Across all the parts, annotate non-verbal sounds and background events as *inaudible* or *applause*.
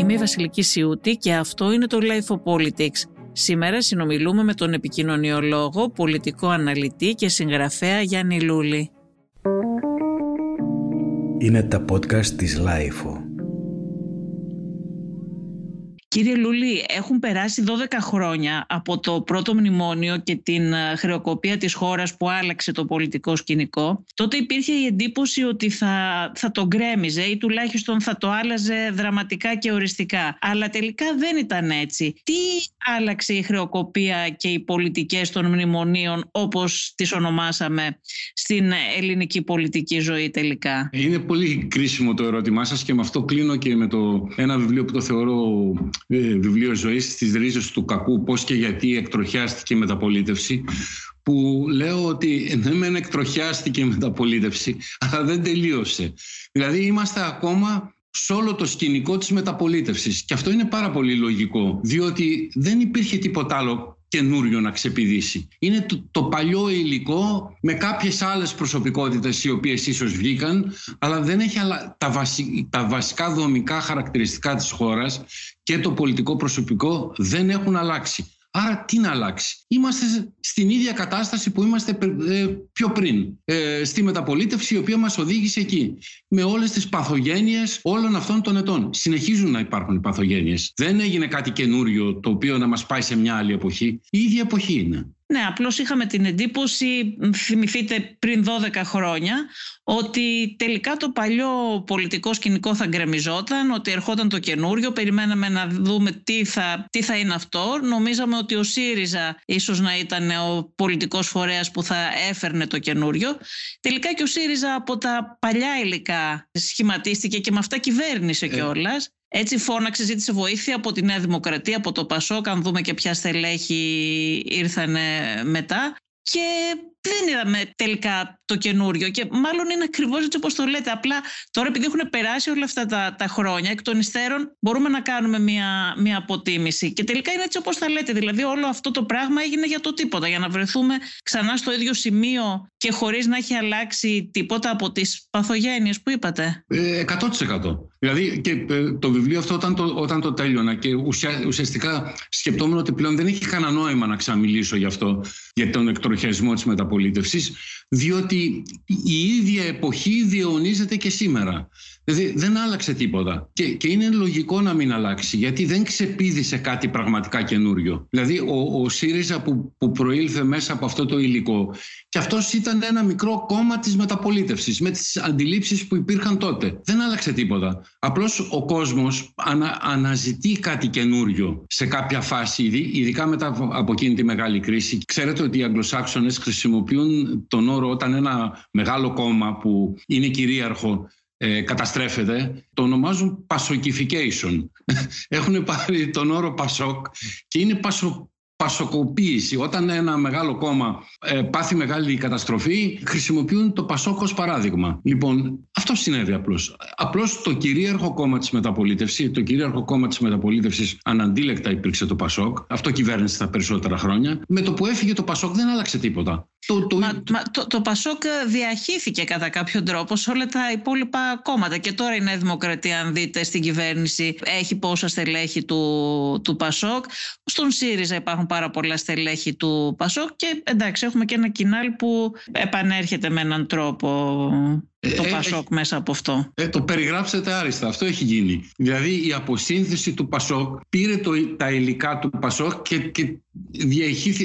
Είμαι η Βασιλική Σιούτη και αυτό είναι το Life of Politics. Σήμερα συνομιλούμε με τον επικοινωνιολόγο, πολιτικό αναλυτή και συγγραφέα Γιάννη Λούλη. Είναι τα podcast της Life Κύριε Λούλη, έχουν περάσει 12 χρόνια από το πρώτο μνημόνιο και την ε, χρεοκοπία της χώρας που άλλαξε το πολιτικό σκηνικό. Τότε υπήρχε η εντύπωση ότι θα, θα το γκρέμιζε ή τουλάχιστον θα το άλλαζε δραματικά και οριστικά. Αλλά τελικά δεν ήταν έτσι. Τι άλλαξε η χρεοκοπία και οι πολιτικές των μνημονίων όπως τις ονομάσαμε στην ελληνική πολιτική ζωή τελικά; Είναι πολύ κρίσιμο το ερώτημά σας και με αυτό κλείνω και με το ένα βιβλίο που το θεωρώ ε, βιβλίο ζωής στις ρίζες του κακού πώς και γιατί εκτροχιάστηκε η μεταπολίτευση που λέω ότι ναι μεν εκτροχιάστηκε η μεταπολίτευση αλλά δεν τελείωσε. Δηλαδή είμαστε ακόμα σε όλο το σκηνικό της μεταπολίτευσης και αυτό είναι πάρα πολύ λογικό διότι δεν υπήρχε τίποτα άλλο καινούριο να ξεπηδήσει. Είναι το, το, παλιό υλικό με κάποιες άλλες προσωπικότητες οι οποίες ίσως βγήκαν αλλά δεν έχει αλλα... τα, τα βασικά δομικά χαρακτηριστικά της χώρας και το πολιτικό προσωπικό δεν έχουν αλλάξει. Άρα τι να αλλάξει. Είμαστε στην ίδια κατάσταση που είμαστε ε, πιο πριν. Ε, στη μεταπολίτευση η οποία μας οδήγησε εκεί. Με όλες τις παθογένειες όλων αυτών των ετών. Συνεχίζουν να υπάρχουν οι παθογένειες. Δεν έγινε κάτι καινούριο το οποίο να μας πάει σε μια άλλη εποχή. Η ίδια εποχή είναι. Ναι, απλώς είχαμε την εντύπωση, θυμηθείτε πριν 12 χρόνια, ότι τελικά το παλιό πολιτικό σκηνικό θα γκρεμιζόταν, ότι ερχόταν το καινούριο, περιμέναμε να δούμε τι θα, τι θα είναι αυτό. Νομίζαμε ότι ο ΣΥΡΙΖΑ ίσως να ήταν ο πολιτικός φορέας που θα έφερνε το καινούριο. Τελικά και ο ΣΥΡΙΖΑ από τα παλιά υλικά σχηματίστηκε και με αυτά κυβέρνησε ε. κιόλας. Έτσι φώναξε, ζήτησε βοήθεια από τη Νέα Δημοκρατία, από το Πασόκ, αν δούμε και ποια στελέχη ήρθαν μετά. Και δεν είδαμε τελικά το καινούριο και μάλλον είναι ακριβώς έτσι όπως το λέτε. Απλά τώρα επειδή έχουν περάσει όλα αυτά τα, τα χρόνια, εκ των υστέρων μπορούμε να κάνουμε μια, μια αποτίμηση. Και τελικά είναι έτσι όπως τα λέτε. Δηλαδή, όλο αυτό το πράγμα έγινε για το τίποτα. Για να βρεθούμε ξανά στο ίδιο σημείο και χωρίς να έχει αλλάξει τίποτα από τις παθογένειες που είπατε. Ε, 100%. Δηλαδή και ε, το βιβλίο αυτό όταν το, όταν το τέλειωνα και ουσια, ουσιαστικά σκεπτόμουν ότι πλέον δεν έχει κανένα νόημα να ξαναμιλήσω γι' αυτό, για τον εκτροχιασμό της μεταπολίτευσης, διότι η ίδια εποχή διαιωνίζεται και σήμερα. Δηλαδή δεν άλλαξε τίποτα. Και, και είναι λογικό να μην αλλάξει, γιατί δεν ξεπίδησε κάτι πραγματικά καινούριο. Δηλαδή ο, ο ΣΥΡΙΖΑ που, που προήλθε μέσα από αυτό το υλικό, και αυτός ήταν ένα μικρό κόμμα της μεταπολίτευσης, με τις αντιλήψεις που υπήρχαν τότε. Δεν άλλαξε τίποτα. Απλώς ο κόσμος ανα, αναζητεί κάτι καινούριο σε κάποια φάση, ειδικά μετά από εκείνη τη μεγάλη κρίση. Ξέρετε ότι οι Αγγλοσάξονες χρησιμοποιούν τον όρο όταν ένα μεγάλο κόμμα που είναι κυρίαρχο ε, καταστρέφεται, το ονομάζουν πασοκιφικέισον. *laughs* Έχουν πάρει τον όρο πασόκ και είναι πασο, πασοκοποίηση. Όταν ένα μεγάλο κόμμα ε, πάθει μεγάλη καταστροφή, χρησιμοποιούν το Πασόκ ως παράδειγμα. Λοιπόν, αυτό συνέβη απλώς. Απλώς το κυρίαρχο κόμμα της μεταπολίτευσης, το κυρίαρχο κόμμα της μεταπολίτευσης αναντίλεκτα υπήρξε το Πασόκ. Αυτό κυβέρνησε τα περισσότερα χρόνια. Με το που έφυγε το Πασόκ δεν άλλαξε τίποτα. Το, το... Μα, μα, το, το Πασόκ διαχύθηκε κατά κάποιο τρόπο σε όλα τα υπόλοιπα κόμματα. Και τώρα η Νέα Δημοκρατία, αν δείτε στην κυβέρνηση, έχει πόσα στελέχη του, του Πασόκ. Στον ΣΥΡΙΖΑ υπάρχουν πάρα πολλά στελέχη του Πασόκ. Και εντάξει, έχουμε και ένα κοινάλ που επανέρχεται με έναν τρόπο το ε, Πασόκ μέσα από αυτό. Ε, το περιγράψετε άριστα. Αυτό έχει γίνει. Δηλαδή η αποσύνθεση του Πασόκ πήρε το, τα υλικά του Πασόκ και, και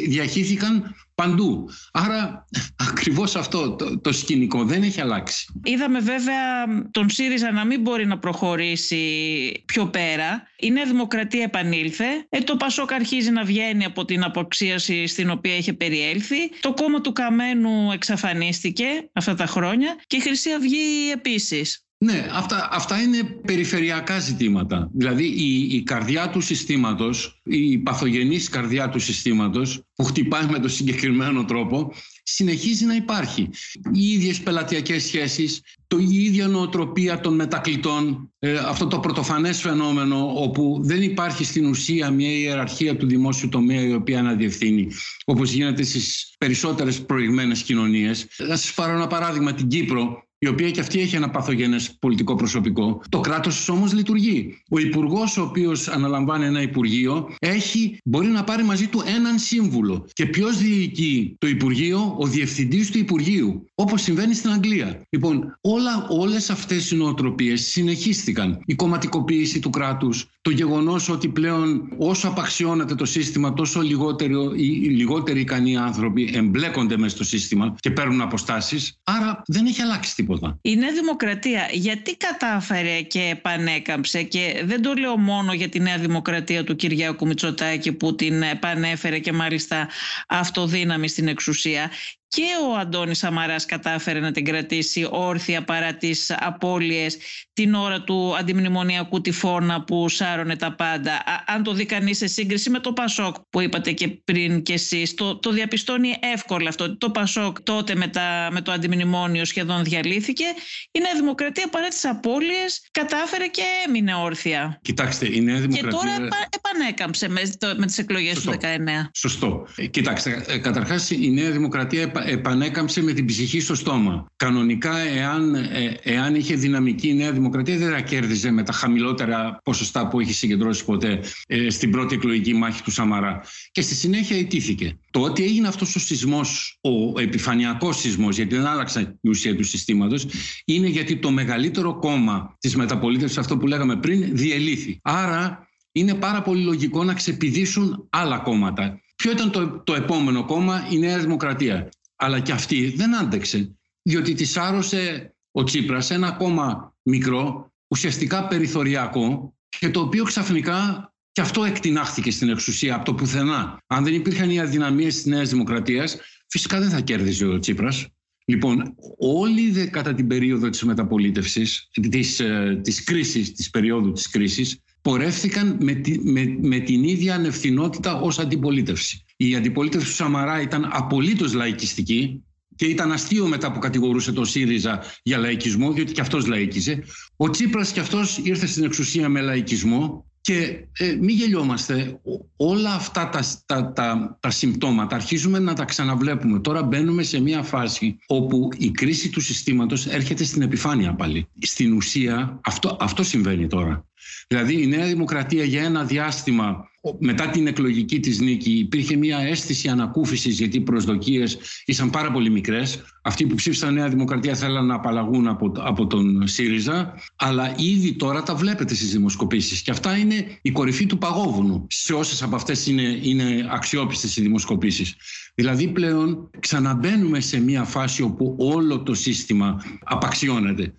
διαχύθηκαν παντού. Άρα *laughs* ακριβώς αυτό το, το σκηνικό δεν έχει αλλάξει. Είδαμε βέβαια τον ΣΥΡΙΖΑ να μην μπορεί να προχωρήσει πιο πέρα. Η Νέα Δημοκρατία επανήλθε. Ε, το Πασόκ αρχίζει να βγαίνει από την αποξίαση στην οποία είχε περιέλθει. Το κόμμα του Καμένου εξαφανίστηκε αυτά τα χρόνια και η Χρυσή Αυγή επίσης. Ναι, αυτά, αυτά είναι περιφερειακά ζητήματα. Δηλαδή η, η καρδιά του συστήματος, η παθογενής καρδιά του συστήματος που χτυπάει με τον συγκεκριμένο τρόπο συνεχίζει να υπάρχει. Οι ίδιες πελατειακές σχέσεις, το, η ίδια νοοτροπία των μετακλητών, ε, αυτό το πρωτοφανές φαινόμενο όπου δεν υπάρχει στην ουσία μια ιεραρχία του δημόσιου τομέα η οποία να διευθύνει όπως γίνεται στις περισσότερες προηγμένες κοινωνίες. Θα σας πάρω ένα παράδειγμα, την Κύπρο η οποία και αυτή έχει ένα παθογενές πολιτικό προσωπικό. Το κράτος όμως λειτουργεί. Ο υπουργός, ο οποίος αναλαμβάνει ένα υπουργείο, έχει, μπορεί να πάρει μαζί του έναν σύμβουλο. Και ποιος διοικεί το υπουργείο, ο διευθυντής του υπουργείου. Όπως συμβαίνει στην Αγγλία. Λοιπόν, όλα, όλες αυτές οι νοοτροπίες συνεχίστηκαν. Η κομματικοποίηση του κράτους, το γεγονός ότι πλέον όσο απαξιώνεται το σύστημα τόσο λιγότερο, οι, λιγότεροι ικανοί άνθρωποι εμπλέκονται μέσα στο σύστημα και παίρνουν αποστάσεις. Άρα δεν έχει αλλάξει τίποτα. Η Νέα Δημοκρατία. Γιατί κατάφερε και επανέκαμψε και δεν το λέω μόνο για τη Νέα Δημοκρατία του Κυριάκου Μητσοτάκη που την επανέφερε και μάλιστα αυτοδύναμη στην εξουσία και ο Αντώνης Σαμαράς κατάφερε να την κρατήσει όρθια παρά τις απώλειες την ώρα του αντιμνημονιακού τυφώνα που σάρωνε τα πάντα. αν το δει κανείς σε σύγκριση με το Πασόκ που είπατε και πριν και εσείς, το, το διαπιστώνει εύκολα αυτό. Το Πασόκ τότε με, τα, με το αντιμνημόνιο σχεδόν διαλύθηκε. Η Νέα Δημοκρατία παρά τις απώλειες κατάφερε και έμεινε όρθια. Κοιτάξτε, η Νέα Δημοκρατία... Και τώρα επανέκαμψε με, το, με τις εκλογές του 19. Σωστό. Ε, κοιτάξτε, ε, καταρχάς η Νέα Δημοκρατία επανέκαμψε με την ψυχή στο στόμα. Κανονικά, εάν, ε, εάν είχε δυναμική η Νέα Δημοκρατία, δεν θα κέρδιζε με τα χαμηλότερα ποσοστά που έχει συγκεντρώσει ποτέ ε, στην πρώτη εκλογική μάχη του Σαμαρά. Και στη συνέχεια ιτήθηκε. Το ότι έγινε αυτός ο σεισμός, ο επιφανειακός σεισμός, γιατί δεν άλλαξε η ουσία του συστήματος, είναι γιατί το μεγαλύτερο κόμμα της μεταπολίτευσης, αυτό που λέγαμε πριν, διελήθη. Άρα είναι πάρα πολύ λογικό να ξεπηδήσουν άλλα κόμματα. Ποιο ήταν το, το επόμενο κόμμα, η Νέα Δημοκρατία αλλά και αυτή δεν άντεξε, διότι της άρρωσε ο Τσίπρας ένα κόμμα μικρό, ουσιαστικά περιθωριακό και το οποίο ξαφνικά και αυτό εκτινάχθηκε στην εξουσία από το πουθενά. Αν δεν υπήρχαν οι αδυναμίες της Νέας Δημοκρατίας, φυσικά δεν θα κέρδιζε ο Τσίπρας. Λοιπόν, όλοι κατά την περίοδο της μεταπολίτευσης, της, ε, της κρίσης, της περίοδου της κρίσης, πορεύθηκαν με, με, με την ίδια ανευθυνότητα ως αντιπολίτευση. Η αντιπολίτευση του Σαμαρά ήταν απολύτως λαϊκιστική και ήταν αστείο μετά που κατηγορούσε τον ΣΥΡΙΖΑ για λαϊκισμό, διότι και αυτός λαϊκίζε. Ο Τσίπρας και αυτός ήρθε στην εξουσία με λαϊκισμό και ε, μην γελιόμαστε, όλα αυτά τα, τα, τα, τα συμπτώματα αρχίζουμε να τα ξαναβλέπουμε. Τώρα μπαίνουμε σε μια φάση όπου η κρίση του συστήματος έρχεται στην επιφάνεια πάλι. Στην ουσία αυτό, αυτό συμβαίνει τώρα. Δηλαδή η Νέα Δημοκρατία για ένα διάστημα μετά την εκλογική της νίκη υπήρχε μια αίσθηση ανακούφισης γιατί οι προσδοκίες ήσαν πάρα πολύ μικρές. Αυτοί που ψήφισαν Νέα Δημοκρατία θέλαν να απαλλαγούν από, από τον ΣΥΡΙΖΑ αλλά ήδη τώρα τα βλέπετε στις δημοσκοπήσεις και αυτά είναι η κορυφή του παγόβουνου σε όσες από αυτές είναι, είναι αξιόπιστες οι δημοσκοπήσεις. Δηλαδή πλέον ξαναμπαίνουμε σε μια φάση όπου όλο το σύστημα απαξιώνεται.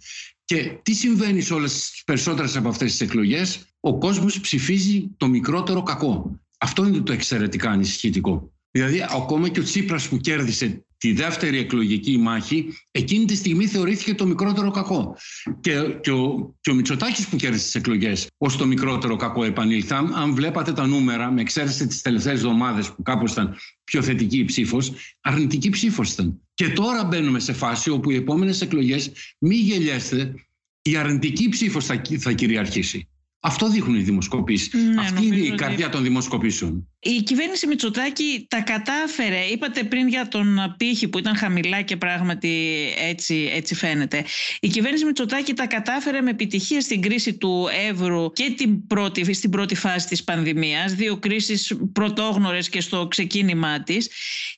Και τι συμβαίνει σε όλες τις περισσότερες από αυτές τις εκλογές, ο κόσμος ψηφίζει το μικρότερο κακό. Αυτό είναι το εξαιρετικά ανησυχητικό. Δηλαδή, ακόμα και ο Τσίπρας που κέρδισε τη δεύτερη εκλογική μάχη, εκείνη τη στιγμή θεωρήθηκε το μικρότερο κακό. Και, και, ο, και ο Μητσοτάκης που κέρδισε τις εκλογές ως το μικρότερο κακό επανήλθε. Αν, βλέπατε τα νούμερα, με εξαίρεση τις τελευταίες εβδομάδες που κάπως ήταν πιο θετική η ψήφος, αρνητική ψήφος ήταν. Και τώρα μπαίνουμε σε φάση όπου οι επόμενες εκλογές, μη γελιέστε, η αρνητική ψήφος θα, θα κυριαρχήσει. Αυτό δείχνουν οι δημοσκοπήσεις. Ναι, Αυτή είναι η καρδιά των δημοσκοπήσεων. Η κυβέρνηση Μητσοτάκη τα κατάφερε. Είπατε πριν για τον πύχη που ήταν χαμηλά και πράγματι έτσι, έτσι φαίνεται. Η κυβέρνηση Μητσοτάκη τα κατάφερε με επιτυχία στην κρίση του Εύρου και την πρώτη, στην πρώτη φάση της πανδημίας. Δύο κρίσεις πρωτόγνωρες και στο ξεκίνημά της.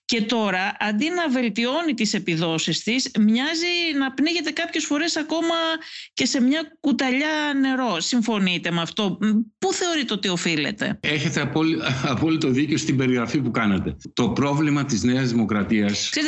Και τώρα αντί να βελτιώνει τις επιδόσεις της μοιάζει να πνίγεται κάποιες φορές ακόμα και σε μια κουταλιά νερό. Συμφωνείτε με αυτό; Πού θεωρείτε ότι οφείλεται; Έχετε απόλυτο δίκιο στην περιγραφή που κάνατε. Το πρόβλημα της Νέας Δημοκρατία.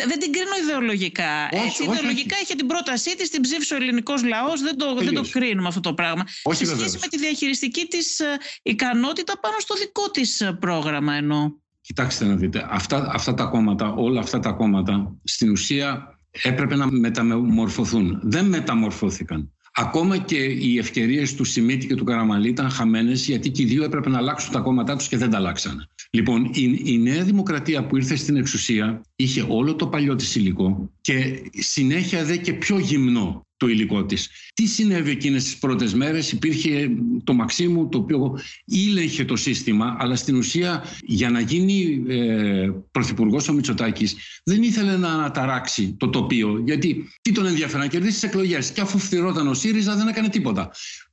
Δεν την κρίνω ιδεολογικά. Όχι, Έτσι, όχι, ιδεολογικά όχι. είχε την πρότασή της, την ψήφισε ο ελληνικός λαός. Δεν, το, δεν το κρίνουμε αυτό το πράγμα. Όχι, Σε σχέση με τη διαχειριστική της ε, ικανότητα πάνω στο δικό της ε, πρόγραμμα εννοώ. Κοιτάξτε να δείτε, αυτά, αυτά τα κόμματα, όλα αυτά τα κόμματα στην ουσία έπρεπε να μεταμορφωθούν. Δεν μεταμορφώθηκαν. Ακόμα και οι ευκαιρίες του Σιμίτη και του Καραμαλή ήταν χαμένες, γιατί και οι δύο έπρεπε να αλλάξουν τα κόμματά τους και δεν τα αλλάξανε. Λοιπόν, η, η Νέα Δημοκρατία που ήρθε στην εξουσία είχε όλο το παλιό της υλικό και συνέχεια δε και πιο γυμνό. Το υλικό της. Τι συνέβη εκείνες τις πρώτες μέρες, υπήρχε το Μαξίμου το οποίο ήλεγχε το σύστημα, αλλά στην ουσία για να γίνει ε, πρωθυπουργός ο Μητσοτάκης δεν ήθελε να αναταράξει το τοπίο, γιατί τι τον ενδιαφέρει να κερδίσει τις εκλογές και αφού φθυρόταν ο ΣΥΡΙΖΑ δεν έκανε τίποτα.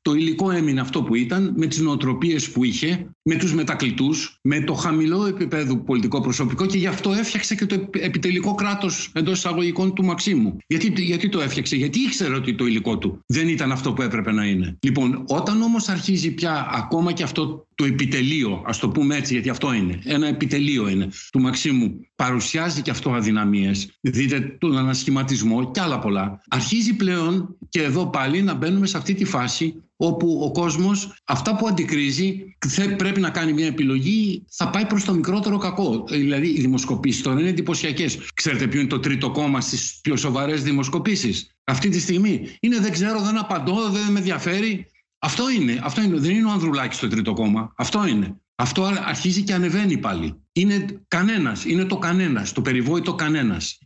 Το υλικό έμεινε αυτό που ήταν, με τις νοοτροπίες που είχε, με τους μετακλητούς, με το χαμηλό επίπεδο πολιτικό προσωπικό και γι' αυτό έφτιαξε και το επιτελικό κράτος εντός εισαγωγικών του Μαξίμου. Γιατί, γιατί το έφτιαξε, γιατί ήξερε ότι το υλικό του δεν ήταν αυτό που έπρεπε να είναι. Λοιπόν, όταν όμως αρχίζει πια ακόμα και αυτό το επιτελείο, ας το πούμε έτσι γιατί αυτό είναι, ένα επιτελείο είναι του Μαξίμου, παρουσιάζει και αυτό αδυναμίες, δείτε τον ανασχηματισμό και άλλα πολλά. Αρχίζει πλέον και εδώ πάλι να μπαίνουμε σε αυτή τη φάση όπου ο κόσμος αυτά που αντικρίζει πρέπει να κάνει μια επιλογή θα πάει προς το μικρότερο κακό. Δηλαδή οι δημοσκοπήσεις τώρα είναι εντυπωσιακές. Ξέρετε ποιο είναι το τρίτο κόμμα στις πιο σοβαρές δημοσκοπήσεις; Αυτή τη στιγμή. Είναι δεν ξέρω, δεν απαντώ, δεν με ενδιαφέρει. Αυτό είναι, αυτό είναι. Δεν είναι ο Ανδρουλάκης το τρίτο κόμμα. Αυτό είναι. Αυτό αρχίζει και ανεβαίνει πάλι. Είναι κανένας, είναι το κανένας, το περιβόητο κανένας.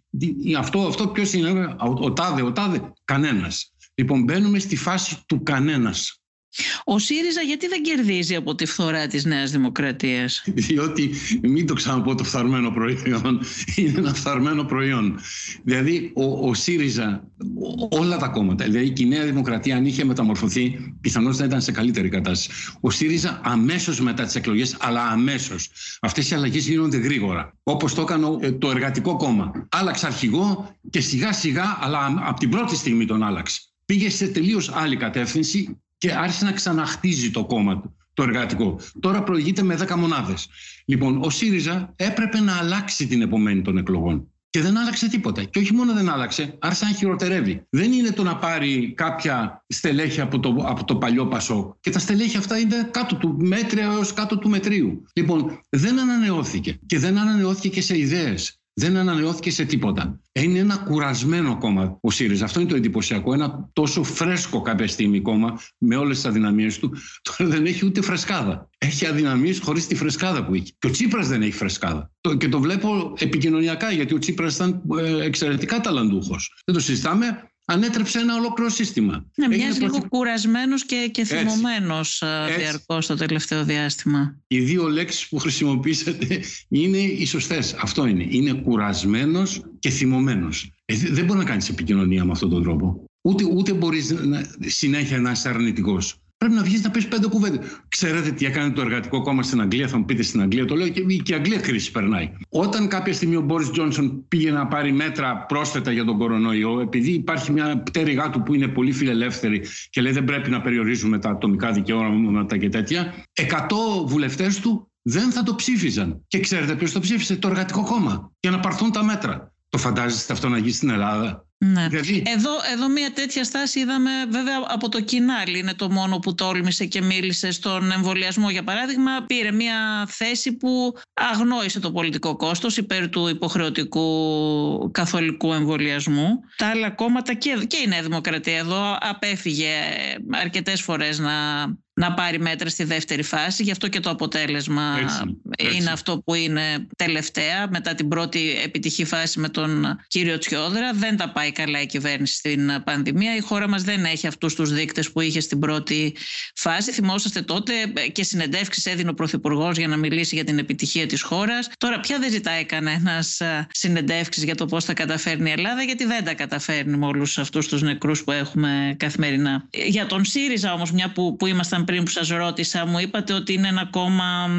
Αυτό, αυτό ποιος είναι, ο, ο τάδε, ο τάδε, κανένας. Λοιπόν, μπαίνουμε στη φάση του κανένας. Ο ΣΥΡΙΖΑ γιατί δεν κερδίζει από τη φθορά της Νέας Δημοκρατίας; Διότι, μην το ξαναπώ το φθαρμένο προϊόν, *laughs* είναι ένα φθαρμένο προϊόν. Δηλαδή, ο, ο ΣΥΡΙΖΑ, όλα τα κόμματα, δηλαδή η Νέα Δημοκρατία αν είχε μεταμορφωθεί, πιθανώς θα ήταν σε καλύτερη κατάσταση. Ο ΣΥΡΙΖΑ αμέσως μετά τις εκλογές, αλλά αμέσως. Αυτές οι αλλαγές γίνονται γρήγορα. Όπως το έκανε ε, το Εργατικό Κόμμα. Άλλαξε αρχηγό και σιγά σιγά, αλλά από την πρώτη στιγμή τον άλλαξε πήγε σε τελείως άλλη κατεύθυνση και άρχισε να ξαναχτίζει το κόμμα του, το εργατικό. Τώρα προηγείται με 10 μονάδες. Λοιπόν, ο ΣΥΡΙΖΑ έπρεπε να αλλάξει την επομένη των εκλογών. Και δεν άλλαξε τίποτα. Και όχι μόνο δεν άλλαξε, άρχισε να χειροτερεύει. Δεν είναι το να πάρει κάποια στελέχη από το, από το παλιό Πασό. Και τα στελέχη αυτά είναι κάτω του μέτρια έως κάτω του μετρίου. Λοιπόν, δεν ανανεώθηκε. Και δεν ανανεώθηκε και σε ιδέες δεν ανανεώθηκε σε τίποτα. Είναι ένα κουρασμένο κόμμα ο ΣΥΡΙΖΑ. Αυτό είναι το εντυπωσιακό. Ένα τόσο φρέσκο κάποια στιγμή κόμμα με όλες τις αδυναμίες του. Τώρα δεν έχει ούτε φρεσκάδα. Έχει αδυναμίες χωρίς τη φρεσκάδα που είχε. Και ο Τσίπρας δεν έχει φρεσκάδα. Και το βλέπω επικοινωνιακά γιατί ο Τσίπρας ήταν ε, εξαιρετικά ταλαντούχος. Δεν το συζητάμε ανέτρεψε ένα ολόκληρο σύστημα. Ναι, μοιάζει λίγο προθυ... κουρασμένος και, και θυμωμένος διαρκώς το τελευταίο διάστημα. Οι δύο λέξεις που χρησιμοποιήσατε είναι οι σωστές. Αυτό είναι. Είναι κουρασμένος και θυμωμένος. Ε, δεν μπορεί να κάνεις επικοινωνία με αυτόν τον τρόπο. Ούτε, ούτε μπορείς συνέχεια να είσαι αρνητικός. Πρέπει να βγεις να πεις πέντε κουβέντες. Ξέρετε τι έκανε το εργατικό κόμμα στην Αγγλία, θα μου πείτε στην Αγγλία, το λέω και, και η Αγγλία κρίση περνάει. Όταν κάποια στιγμή ο Μπόρις Τζόνσον πήγε να πάρει μέτρα πρόσθετα για τον κορονοϊό, επειδή υπάρχει μια πτέρυγά του που είναι πολύ φιλελεύθερη και λέει δεν πρέπει να περιορίζουμε τα ατομικά δικαιώματα και τέτοια, 100 βουλευτές του δεν θα το ψήφιζαν. Και ξέρετε ποιος το ψήφισε, το εργατικό κόμμα, για να πάρθουν τα μέτρα. Το φαντάζεστε αυτό να γίνει στην Ελλάδα; Ναι. Εδώ, εδώ μια τέτοια στάση είδαμε βέβαια από το Κινάλι είναι το μόνο που τόλμησε και μίλησε στον εμβολιασμό για παράδειγμα πήρε μια θέση που αγνόησε το πολιτικό κόστος υπέρ του υποχρεωτικού καθολικού εμβολιασμού τα άλλα κόμματα και, και η Νέα Δημοκρατία εδώ απέφυγε αρκετές φορές να να πάρει μέτρα στη δεύτερη φάση. Γι' αυτό και το αποτέλεσμα είναι αυτό που είναι τελευταία μετά την πρώτη επιτυχή φάση με τον κύριο Τσιόδρα. Δεν τα πάει καλά η κυβέρνηση στην πανδημία. Η χώρα μας δεν έχει αυτούς τους δείκτες που είχε στην πρώτη φάση. Θυμόσαστε τότε και συνεντεύξεις έδινε ο Πρωθυπουργός για να μιλήσει για την επιτυχία της χώρας. Τώρα πια δεν ζητάει κανένας συνεντεύξεις για το πώς θα καταφέρνει η Ελλάδα γιατί δεν τα καταφέρνει με όλους αυτούς τους νεκρούς που έχουμε καθημερινά. Για τον ΣΥΡΙΖΑ όμως μια που, που ήμασταν πριν που σας ρώτησα μου είπατε ότι είναι ένα κόμμα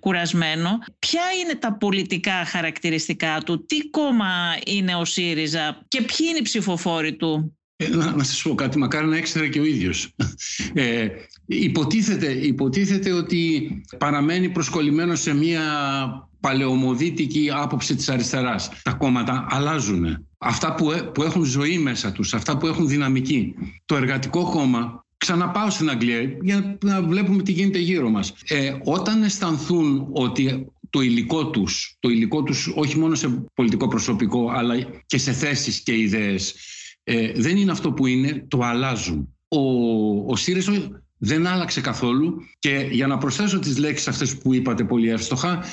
κουρασμένο. Ποια είναι τα πολιτικά χαρακτηριστικά του, τι κόμμα είναι ο ΣΥΡΙΖΑ και ποιοι είναι οι ψηφοφόροι του; Ε, να, να σας πω κάτι, μακάρι να έξερε και ο ίδιος. Ε, υποτίθεται, υποτίθεται ότι παραμένει προσκολλημένο σε μια παλαιομοδίτικη άποψη της αριστεράς. Τα κόμματα αλλάζουν. Αυτά που, ε, που έχουν ζωή μέσα τους, αυτά που έχουν δυναμική. Το εργατικό κόμμα ξαναπάω στην Αγγλία για να βλέπουμε τι γίνεται γύρω μας. Ε, όταν αισθανθούν ότι το υλικό τους, το υλικό τους όχι μόνο σε πολιτικό προσωπικό αλλά και σε θέσεις και ιδέες ε, δεν είναι αυτό που είναι, το αλλάζουν. Ο, ο ΣΥΡΙΖΑ δεν άλλαξε καθόλου και για να προσθέσω τις λέξεις αυτές που είπατε πολύ εύστοχα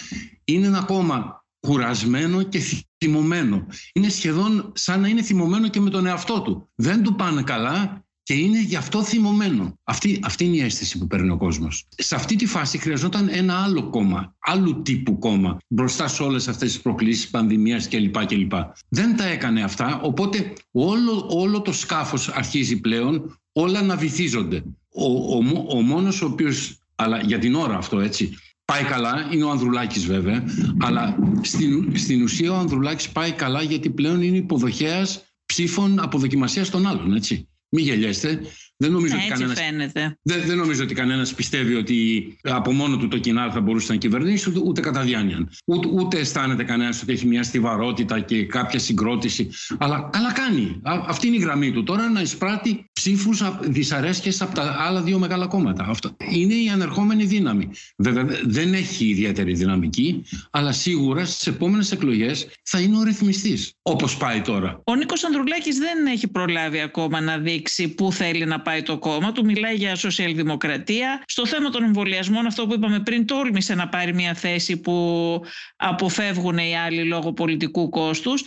είναι ένα κόμμα κουρασμένο και θυμωμένο. Είναι σχεδόν σαν να είναι θυμωμένο και με τον εαυτό του. Δεν του πάνε καλά και είναι γι' αυτό θυμωμένο. Αυτή, αυτή είναι η αίσθηση που παίρνει ο κόσμος. Σε αυτή τη φάση χρειαζόταν ένα άλλο κόμμα, άλλου τύπου κόμμα, μπροστά σε όλες αυτές τις προκλήσεις πανδημίας κλπ, κλπ. Δεν τα έκανε αυτά, οπότε όλο, όλο το σκάφος αρχίζει πλέον όλα να βυθίζονται. Ο, ο, ο μόνος ο οποίος, αλλά για την ώρα αυτό έτσι, πάει καλά, είναι ο Ανδρουλάκης βέβαια, αλλά στην, στην ουσία ο Ανδρουλάκης πάει καλά γιατί πλέον είναι υποδοχέας ψήφων αποδοκιμασίας των άλλων, έτσι. Μην γελιέστε. Δεν νομίζω, ναι, ότι κανένας, φαίνεται. δεν, δεν νομίζω ότι κανένας πιστεύει ότι από μόνο του το κοινάλ θα μπορούσε να κυβερνήσει, ούτε, ούτε κατά διάνοια. Ούτε, ούτε αισθάνεται κανένας ότι έχει μια στιβαρότητα και κάποια συγκρότηση. Αλλά καλά κάνει. αυτή είναι η γραμμή του. Τώρα να εισπράττει ψήφους δυσαρέσκειες από τα άλλα δύο μεγάλα κόμματα. Αυτό είναι η ανερχόμενη δύναμη. Βέβαια δεν έχει ιδιαίτερη δυναμική, αλλά σίγουρα στις επόμενες εκλογές θα είναι ο ρυθμιστής. Όπως πάει τώρα. Ο Νίκος Ανδρουλάκης δεν έχει προλάβει ακόμα να δείξει πού θέλει να πάει το κόμμα του. Μιλάει για σοσιαλδημοκρατία. Στο θέμα των εμβολιασμών, αυτό που είπαμε πριν, τόλμησε να πάρει μια θέση που αποφεύγουν οι άλλοι λόγω πολιτικού κόστους.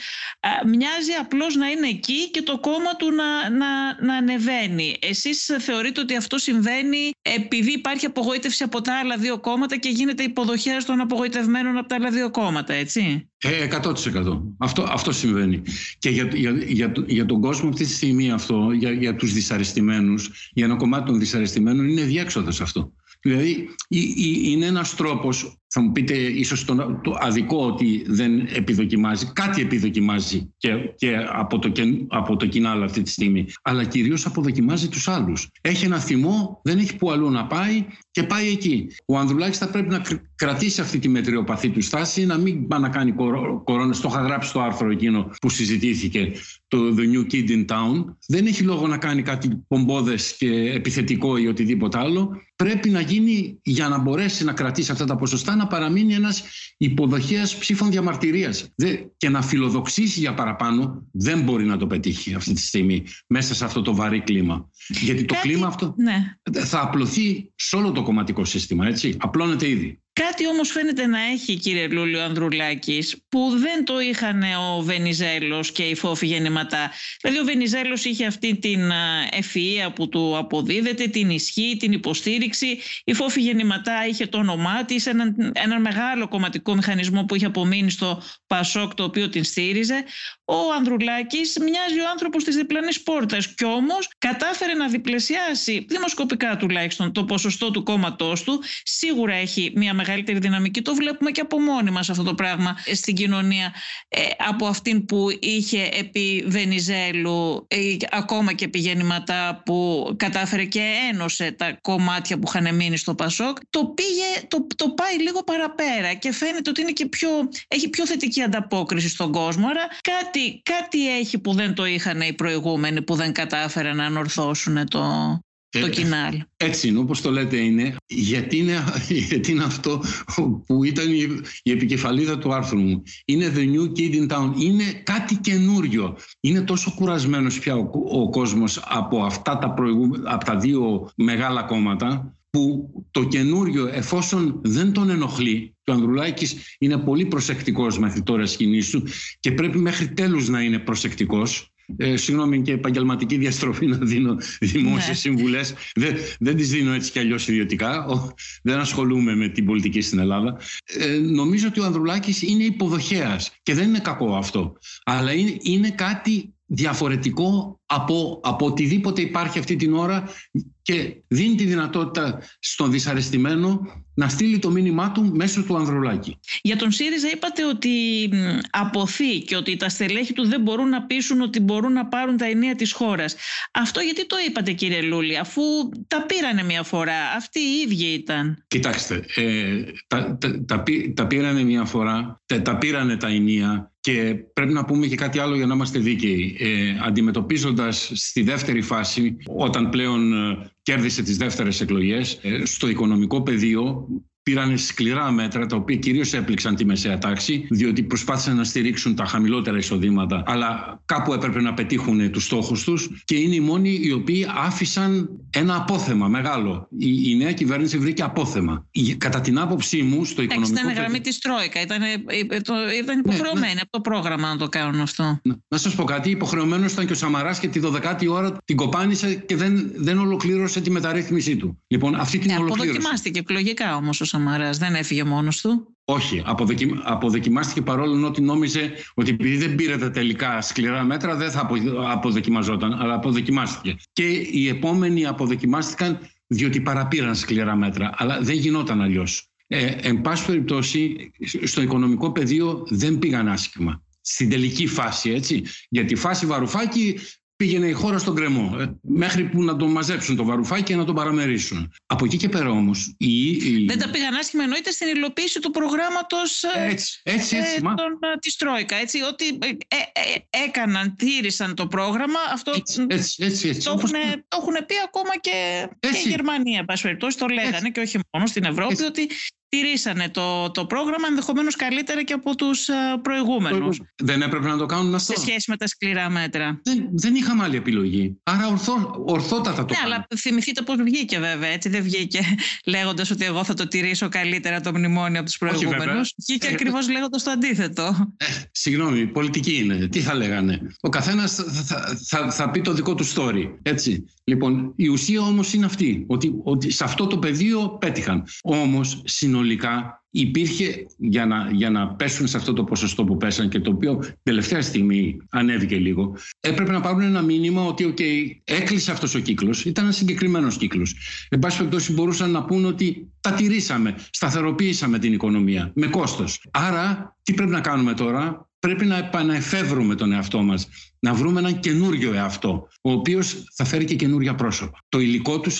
Μοιάζει απλώς να είναι εκεί και το κόμμα του να, να, να ανεβαίνει. Εσείς θεωρείτε ότι αυτό συμβαίνει επειδή υπάρχει απογοήτευση από τα άλλα δύο κόμματα και γίνεται υποδοχέας των απογοητευμένων από τα άλλα δύο κόμματα, έτσι; Ε, 100%. Αυτό, αυτό συμβαίνει. Και για, για, για, για τον κόσμο αυτή τη στιγμή αυτό, για, για τους δυσαρεστημένους, για ένα κομμάτι των δυσαρεστημένων, είναι διέξοδος αυτό. Δηλαδή είναι ένας τρόπος, θα μου πείτε ίσως το, το αδικό ότι δεν επιδοκιμάζει, κάτι επιδοκιμάζει και, και από, το, από το κοινάλ αυτή τη στιγμή, αλλά κυρίως αποδοκιμάζει τους άλλους. Έχει ένα θυμό, δεν έχει που αλλού να πάει και πάει εκεί. Ο Ανδρουλάκης θα πρέπει να κρατήσει αυτή τη μετριοπαθή του στάση, να μην πάει να κάνει κορώνα. Το είχα γράψει στο άρθρο εκείνο που συζητήθηκε, το The New Kid in Town. Δεν έχει λόγο να κάνει κάτι πομπόδες και επιθετικό ή οτιδήποτε άλλο. Πρέπει να γίνει για να μπορέσει να κρατήσει αυτά τα ποσοστά, να παραμείνει ένας υποδοχέας ψήφων διαμαρτυρίας. Και να φιλοδοξήσει για παραπάνω δεν μπορεί να το πετύχει αυτή τη στιγμή μέσα σε αυτό το βαρύ κλίμα. Γιατί το κλίμα αυτό ναι. θα απλωθεί σε όλο το κομματικό σύστημα, έτσι. Απλώνεται ήδη. Κάτι όμως φαίνεται να έχει κύριε Λούλιο Ανδρουλάκης που δεν το είχαν ο Βενιζέλος και η Φόφη γεννηματά. Δηλαδή ο Βενιζέλος είχε αυτή την ευφυΐα που του αποδίδεται, την ισχύ, την υποστήριξη. Η Φόφη γεννηματά είχε το όνομά της, έναν, έναν μεγάλο κομματικό μηχανισμό που είχε απομείνει στο Πασόκ το οποίο την στήριζε. Ο Ανδρουλάκης μοιάζει ο άνθρωπος της διπλανής πόρτας και όμως κατάφερε να διπλασιάσει δημοσκοπικά τουλάχιστον το ποσοστό του κόμματός του. Σίγουρα έχει μια μεγαλύτερη δυναμική. Το βλέπουμε και από μόνοι μας αυτό το πράγμα στην κοινωνία ε, από αυτήν που είχε επί Βενιζέλου ε, ακόμα και επί γεννηματά που κατάφερε και ένωσε τα κομμάτια που είχαν μείνει στο Πασόκ. Το, πήγε, το, το πάει λίγο παραπέρα και φαίνεται ότι είναι και πιο, έχει πιο θετική ανταπόκριση στον κόσμο. Άρα κάτι, κάτι έχει που δεν το είχαν οι προηγούμενοι που δεν κατάφεραν να ανορθώσουν το, το ε, κοινάλ. Έτσι είναι, όπως το λέτε είναι. Γιατί είναι, *laughs* γιατί είναι αυτό που ήταν η, η, επικεφαλίδα του άρθρου μου. Είναι the new kid in town. Είναι κάτι καινούριο. Είναι τόσο κουρασμένος πια ο, ο κόσμος από αυτά τα, από τα δύο μεγάλα κόμματα που το καινούριο εφόσον δεν τον ενοχλεί ο Ανδρουλάκης είναι πολύ προσεκτικός μέχρι τώρα σκηνής του και πρέπει μέχρι τέλους να είναι προσεκτικός ε, συγγνώμη και επαγγελματική διαστροφή να δίνω δημόσιες ναι. συμβουλές. Δεν, δεν τις δίνω έτσι κι αλλιώς ιδιωτικά. Δεν ασχολούμαι με την πολιτική στην Ελλάδα. Ε, νομίζω ότι ο Ανδρουλάκης είναι υποδοχέας και δεν είναι κακό αυτό. Αλλά είναι, είναι κάτι διαφορετικό από, από οτιδήποτε υπάρχει αυτή την ώρα και δίνει τη δυνατότητα στον δυσαρεστημένο να στείλει το μήνυμά του μέσω του Ανδρουλάκη. Για τον ΣΥΡΙΖΑ είπατε ότι αποθεί και ότι τα στελέχη του δεν μπορούν να πείσουν ότι μπορούν να πάρουν τα ενία της χώρας. Αυτό γιατί το είπατε κύριε Λούλη, αφού τα πήρανε μια φορά, αυτοί οι ίδιοι ήταν. Κοιτάξτε, ε, τα, τα, τα, τα πήρανε μια φορά, τα, τα πήρανε τα ενία και πρέπει να πούμε και κάτι άλλο για να είμαστε δίκαιοι. Ε, αντιμετωπίζοντας στη δεύτερη φάση, όταν πλέον ε, κέρδισε τις δεύτερες εκλογές, ε, στο οικονομικό πεδίο πήραν σκληρά μέτρα τα οποία κυρίως έπληξαν τη μεσαία τάξη, διότι προσπάθησαν να στηρίξουν τα χαμηλότερα εισοδήματα, αλλά κάπου έπρεπε να πετύχουν τους στόχους τους και είναι οι μόνοι οι οποίοι άφησαν ένα απόθεμα μεγάλο. Η, η νέα κυβέρνηση βρήκε απόθεμα. Κατά την άποψή μου, στο οικονομικό. Ήταν γραμμή της Τρόικα. Ήταν, ήταν υποχρεωμένη ναι, από το πρόγραμμα να το κάνουν αυτό. Να, να σας πω κάτι. Υποχρεωμένος ήταν και ο Σαμαράς και τη 12η ώρα την κοπάνισε και δεν, δεν ολοκλήρωσε τη μεταρρύθμιση του. Λοιπόν, αυτή την ναι, ολοκλήρωσε. Αποδοκιμάστηκε εκλογικά όμως ο Σαμαρά. Δεν έφυγε μόνος του; Όχι, αποδοκιμάστηκε παρόλο ότι νόμιζε ότι επειδή δεν πήρε τα τελικά σκληρά μέτρα δεν θα αποδοκιμαζόταν, αλλά αποδοκιμάστηκε. Και οι επόμενοι αποδοκιμάστηκαν διότι παραπήραν σκληρά μέτρα, αλλά δεν γινόταν αλλιώς. Ε, εν πάση περιπτώσει, στο οικονομικό πεδίο δεν πήγαν άσχημα. Στην τελική φάση, έτσι. Για τη φάση Βαρουφάκη πήγαινε η χώρα στον κρεμό. Ε, μέχρι που να τον μαζέψουν το βαρουφάκι και να τον παραμερίσουν. Από εκεί και πέρα όμως. Η... Δεν τα πήγαν άσχημα, εννοείται στην υλοποίηση του προγράμματος ε, έτσι, έτσι, έτσι, ε, της Τρόικα. Έτσι, ότι ε, ε, έκαναν, τήρησαν το πρόγραμμα. Αυτό έτσι, έτσι, έτσι, έτσι. Το, έχουν, το έχουν πει ακόμα και, και η Γερμανία. Εν το λέγανε και όχι μόνο στην Ευρώπη, ότι τηρήσανε το, το πρόγραμμα ενδεχομένως καλύτερα και από τους uh, προηγούμενους. Δεν έπρεπε να το κάνουν αυτό. Σε σχέση με τα σκληρά μέτρα. Δεν, δεν είχαμε άλλη επιλογή. Άρα ορθό, ορθότατα το Ναι, αλλά θυμηθείτε πώς βγήκε βέβαια. Έτσι δεν βγήκε *laughs* λέγοντας ότι εγώ θα το τηρήσω καλύτερα το μνημόνιο από τους προηγούμενους. Βγήκε ε, ακριβώς λέγοντας το αντίθετο. Ε, συγγνώμη, πολιτική είναι. Τι θα λέγανε. Ο καθένας θα, θα, θα, θα πει το δικό του story. Έτσι. Λοιπόν, η ουσία όμως είναι αυτή. Ότι, ότι σε αυτό το πεδίο πέτυχαν. Όμως συνολικά υπήρχε για να, για να πέσουν σε αυτό το ποσοστό που πέσαν και το οποίο τελευταία στιγμή ανέβηκε λίγο έπρεπε να πάρουν ένα μήνυμα ότι okay, έκλεισε αυτός ο κύκλος ήταν ένας συγκεκριμένος κύκλος εν πάση περιπτώσει μπορούσαν να πούν ότι τα τηρήσαμε, σταθεροποίησαμε την οικονομία με κόστος άρα τι πρέπει να κάνουμε τώρα; Πρέπει να επαναεφεύρουμε τον εαυτό μας, να βρούμε έναν καινούριο εαυτό, ο οποίος θα φέρει και καινούρια πρόσωπα. Το υλικό του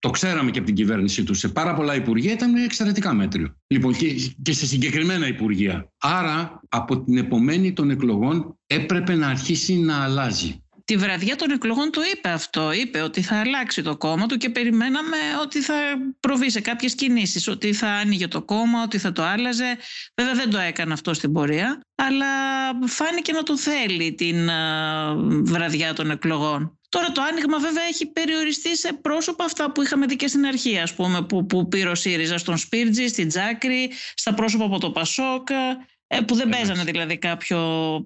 το ξέραμε και από την κυβέρνησή τους. Σε πάρα πολλά υπουργεία ήταν εξαιρετικά μέτριο. Λοιπόν, και, και σε συγκεκριμένα υπουργεία. Άρα, από την επομένη των εκλογών έπρεπε να αρχίσει να αλλάζει. Τη βραδιά των εκλογών το είπε αυτό. Είπε ότι θα αλλάξει το κόμμα του και περιμέναμε ότι θα προβεί σε κάποιες κινήσεις, ότι θα άνοιγε το κόμμα, ότι θα το άλλαζε. Βέβαια δεν το έκανε αυτό στην πορεία, αλλά φάνηκε να το θέλει την βραδιά των εκλογών. Τώρα το άνοιγμα βέβαια έχει περιοριστεί σε πρόσωπα αυτά που είχαμε δει και στην αρχή, ας πούμε, που, που πήρε ο ΣΥΡΙΖΑ στον Σπίρτζη, στην Τζάκρη, στα πρόσωπα από το Πασόκ, ε, που δεν παίζανε δηλαδή κάποιο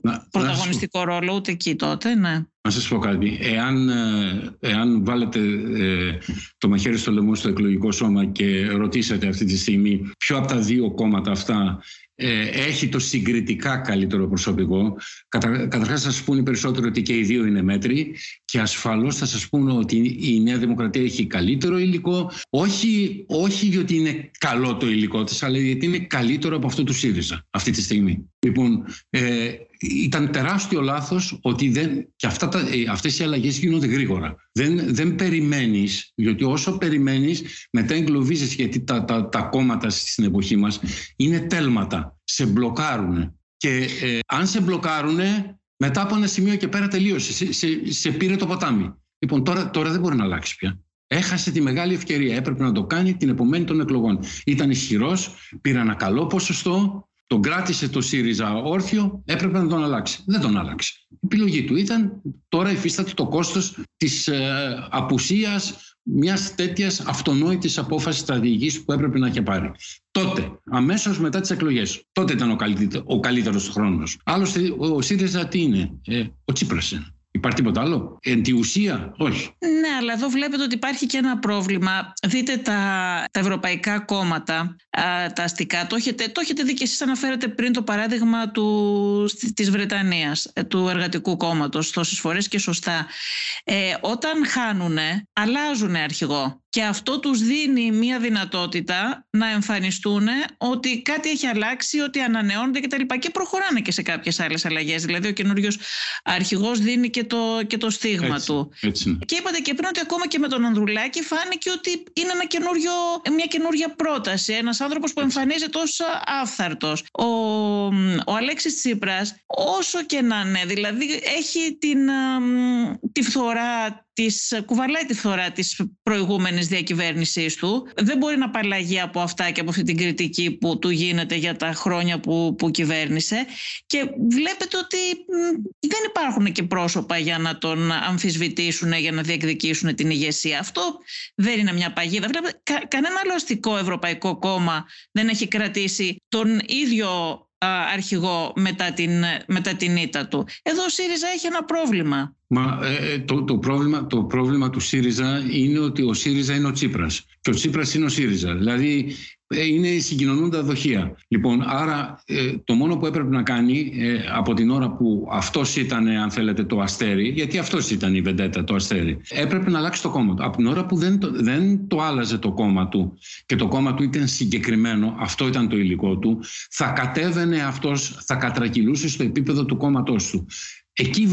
να, πρωταγωνιστικό να ρόλο ούτε εκεί τότε, ναι. Να σας πω κάτι. Εάν, ε, εάν βάλετε ε, το μαχαίρι στο λαιμό στο εκλογικό σώμα και ρωτήσετε αυτή τη στιγμή ποιο από τα δύο κόμματα αυτά ε, έχει το συγκριτικά καλύτερο προσωπικό. Κατα, καταρχάς θα σας πούνε περισσότερο ότι και οι δύο είναι μέτροι και ασφαλώς θα σας πούνε ότι η Νέα Δημοκρατία έχει καλύτερο υλικό, όχι, όχι γιατί είναι καλό το υλικό της, αλλά γιατί είναι καλύτερο από αυτό του ΣΥΡΙΖΑ αυτή τη στιγμή. Λοιπόν, ε, ήταν τεράστιο λάθος ότι δεν, και αυτά τα, ε, αυτές οι αλλαγές γίνονται γρήγορα. Δεν, δεν περιμένεις, γιατί όσο περιμένεις μετά εγκλωβίζεις γιατί τα, τα, τα κόμματα στην εποχή μας είναι τέλματα, σε μπλοκάρουν. Και ε, αν σε μπλοκάρουν, μετά από ένα σημείο και πέρα τελείωσε, σε, σε, σε πήρε το ποτάμι. Λοιπόν, τώρα, τώρα δεν μπορεί να αλλάξει πια. Έχασε τη μεγάλη ευκαιρία. Έπρεπε να το κάνει την επομένη των εκλογών. Ήταν ισχυρός, πήρε ένα καλό ποσοστό, τον κράτησε το ΣΥΡΙΖΑ όρθιο, έπρεπε να τον αλλάξει. Δεν τον άλλαξε. Η επιλογή του ήταν τώρα υφίσταται το κόστος της ε, απουσίας μιας τέτοιας αυτονόητης απόφασης στρατηγικής που έπρεπε να είχε πάρει. Τότε, αμέσως μετά τις εκλογές, τότε ήταν ο, καλύτερο, ο καλύτερος χρόνος. Άλλωστε, ο ΣΥΡΙΖΑ τι είναι, ε, ο Τσίπρας είναι. Υπάρχει τίποτα άλλο; Εν τη ουσία, όχι. Ναι, αλλά εδώ βλέπετε ότι υπάρχει και ένα πρόβλημα. Δείτε τα, τα ευρωπαϊκά κόμματα, α, τα αστικά. Το έχετε, το έχετε δει και εσείς αναφέρετε πριν το παράδειγμα του, της Βρετανίας, ε, του εργατικού κόμματος, τόσες φορές και σωστά. Ε, όταν χάνουν, αλλάζουν αρχηγό. Και αυτό τους δίνει μια δυνατότητα να εμφανιστούν ότι κάτι έχει αλλάξει, ότι ανανεώνονται κτλ. Και, και προχωράνε και σε κάποιες άλλες αλλαγές. Δηλαδή ο καινούριος αρχηγός δίνει και το, και το στίγμα του. Έτσι. Και είπατε και πριν ότι ακόμα και με τον Ανδρουλάκη φάνηκε ότι είναι ένα καινούριο, μια καινούργια πρόταση. Ένας άνθρωπος που εμφανίζεται ως άφθαρτος. Ο, ο Αλέξης Τσίπρας όσο και να είναι, δηλαδή έχει την, τη φθορά της, κουβαλάει τη φθορά της προηγούμενης διακυβέρνησής του. Δεν μπορεί να απαλλαγεί από αυτά και από αυτή την κριτική που του γίνεται για τα χρόνια που, που κυβέρνησε και βλέπετε ότι δεν υπάρχουν και πρόσωπα για να τον αμφισβητήσουν, για να διεκδικήσουν την ηγεσία. Αυτό δεν είναι μια παγίδα. Βλέπετε, κανένα άλλο αστικό ευρωπαϊκό κόμμα δεν έχει κρατήσει τον ίδιο αρχηγό μετά την, μετά την ήττα του. Εδώ ο ΣΥΡΙΖΑ έχει ένα πρόβλημα. Μα ε, ε, το, το, πρόβλημα, το πρόβλημα του ΣΥΡΙΖΑ είναι ότι ο ΣΥΡΙΖΑ είναι ο Τσίπρας και ο Τσίπρας είναι ο ΣΥΡΙΖΑ. Δηλαδή ε, είναι η συγκοινωνούντα δοχεία. Λοιπόν, άρα το μόνο που έπρεπε να κάνει από την ώρα που αυτός ήταν, αν θέλετε, το αστέρι, γιατί αυτός ήταν η βεντέτα, το αστέρι, έπρεπε να αλλάξει το κόμμα του. Από την ώρα που δεν το, δεν το άλλαζε το κόμμα του και το κόμμα του ήταν συγκεκριμένο, αυτό ήταν το υλικό του, θα κατέβαινε αυτός, θα κατρακυλούσε στο επίπεδο του κόμματός του. Εκεί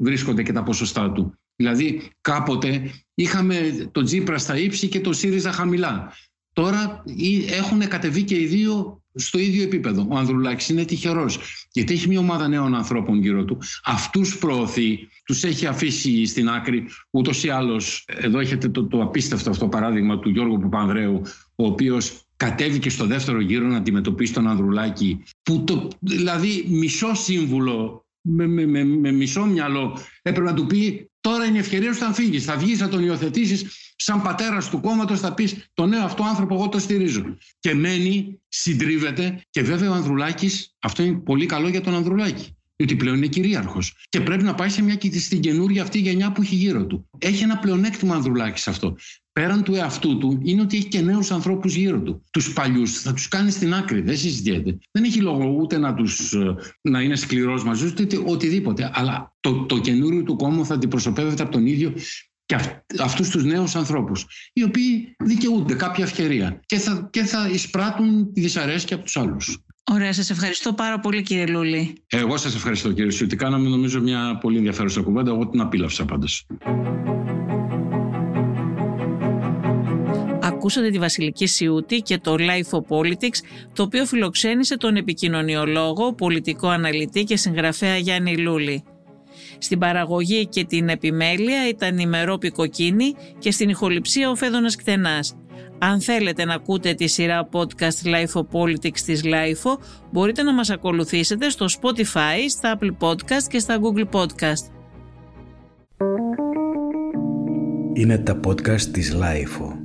βρίσκονται και τα ποσοστά του. Δηλαδή κάποτε είχαμε τον Τζίπρας στα ύψη και τον ΣΥΡΙΖΑ χαμηλά. Τώρα έχουν κατεβεί και οι δύο στο ίδιο επίπεδο. Ο Ανδρουλάκης είναι τυχερός γιατί έχει μια ομάδα νέων ανθρώπων γύρω του. Αυτούς προωθεί, τους έχει αφήσει στην άκρη. Ούτως ή άλλως, εδώ έχετε το, το απίστευτο αυτό παράδειγμα του Γιώργου Παπανδρέου, ο οποίος κατέβηκε στο δεύτερο γύρο να αντιμετωπίσει τον Ανδρουλάκη, που το, δηλαδή μισό σύμβουλο με, με, με, με μισό μυαλό έπρεπε να του πει τώρα είναι η ευκαιρία σου θα φύγεις. Θα βγεις, θα τον υιοθετήσεις σαν πατέρας του κόμματος, θα πεις τον νέο αυτό άνθρωπο, εγώ το στηρίζω. Και μένει, συντρίβεται και βέβαια ο Ανδρουλάκης, αυτό είναι πολύ καλό για τον Ανδρουλάκη. Διότι πλέον είναι κυρίαρχος. Και πρέπει να πάει σε μια, στην καινούργια αυτή γενιά που έχει γύρω του. Έχει ένα πλεονέκτημα Ανδρουλάκης σε αυτό πέραν του εαυτού του είναι ότι έχει και νέους ανθρώπους γύρω του. Τους παλιούς θα τους κάνεις στην άκρη, δεν συζητιέται. Δεν έχει λόγο ούτε να, τους, ε, να είναι σκληρός μαζί τους, ούτε οτιδήποτε. Αλλά το, το καινούριο του κόμμα θα αντιπροσωπεύεται από τον ίδιο και αυτούς τους νέους ανθρώπους, οι οποίοι δικαιούνται κάποια ευκαιρία και θα, και θα εισπράττουν τη δυσαρέσκεια από τους άλλους. Ωραία, σας ευχαριστώ πάρα πολύ κύριε Λούλη. Εγώ σας ευχαριστώ κύριε Σιούτη. Κάναμε νομίζω μια πολύ ενδιαφέρουσα κουβέντα. Εγώ την απίλαυσα πάντως. Ακούσατε τη Βασιλική Σιούτη και το Life of Politics, το οποίο φιλοξένησε τον επικοινωνιολόγο, πολιτικό αναλυτή και συγγραφέα Γιάννη Λούλη. Στην παραγωγή και την επιμέλεια ήταν η Μερόπη Κοκκίνη και στην ηχοληψία ο Φέδωνας Κτενάς. Αν θέλετε να ακούτε τη σειρά podcast Life of Politics της Life, μπορείτε να μας ακολουθήσετε στο Spotify, στα Apple Podcast και στα Google Podcast. Είναι τα podcast της Life.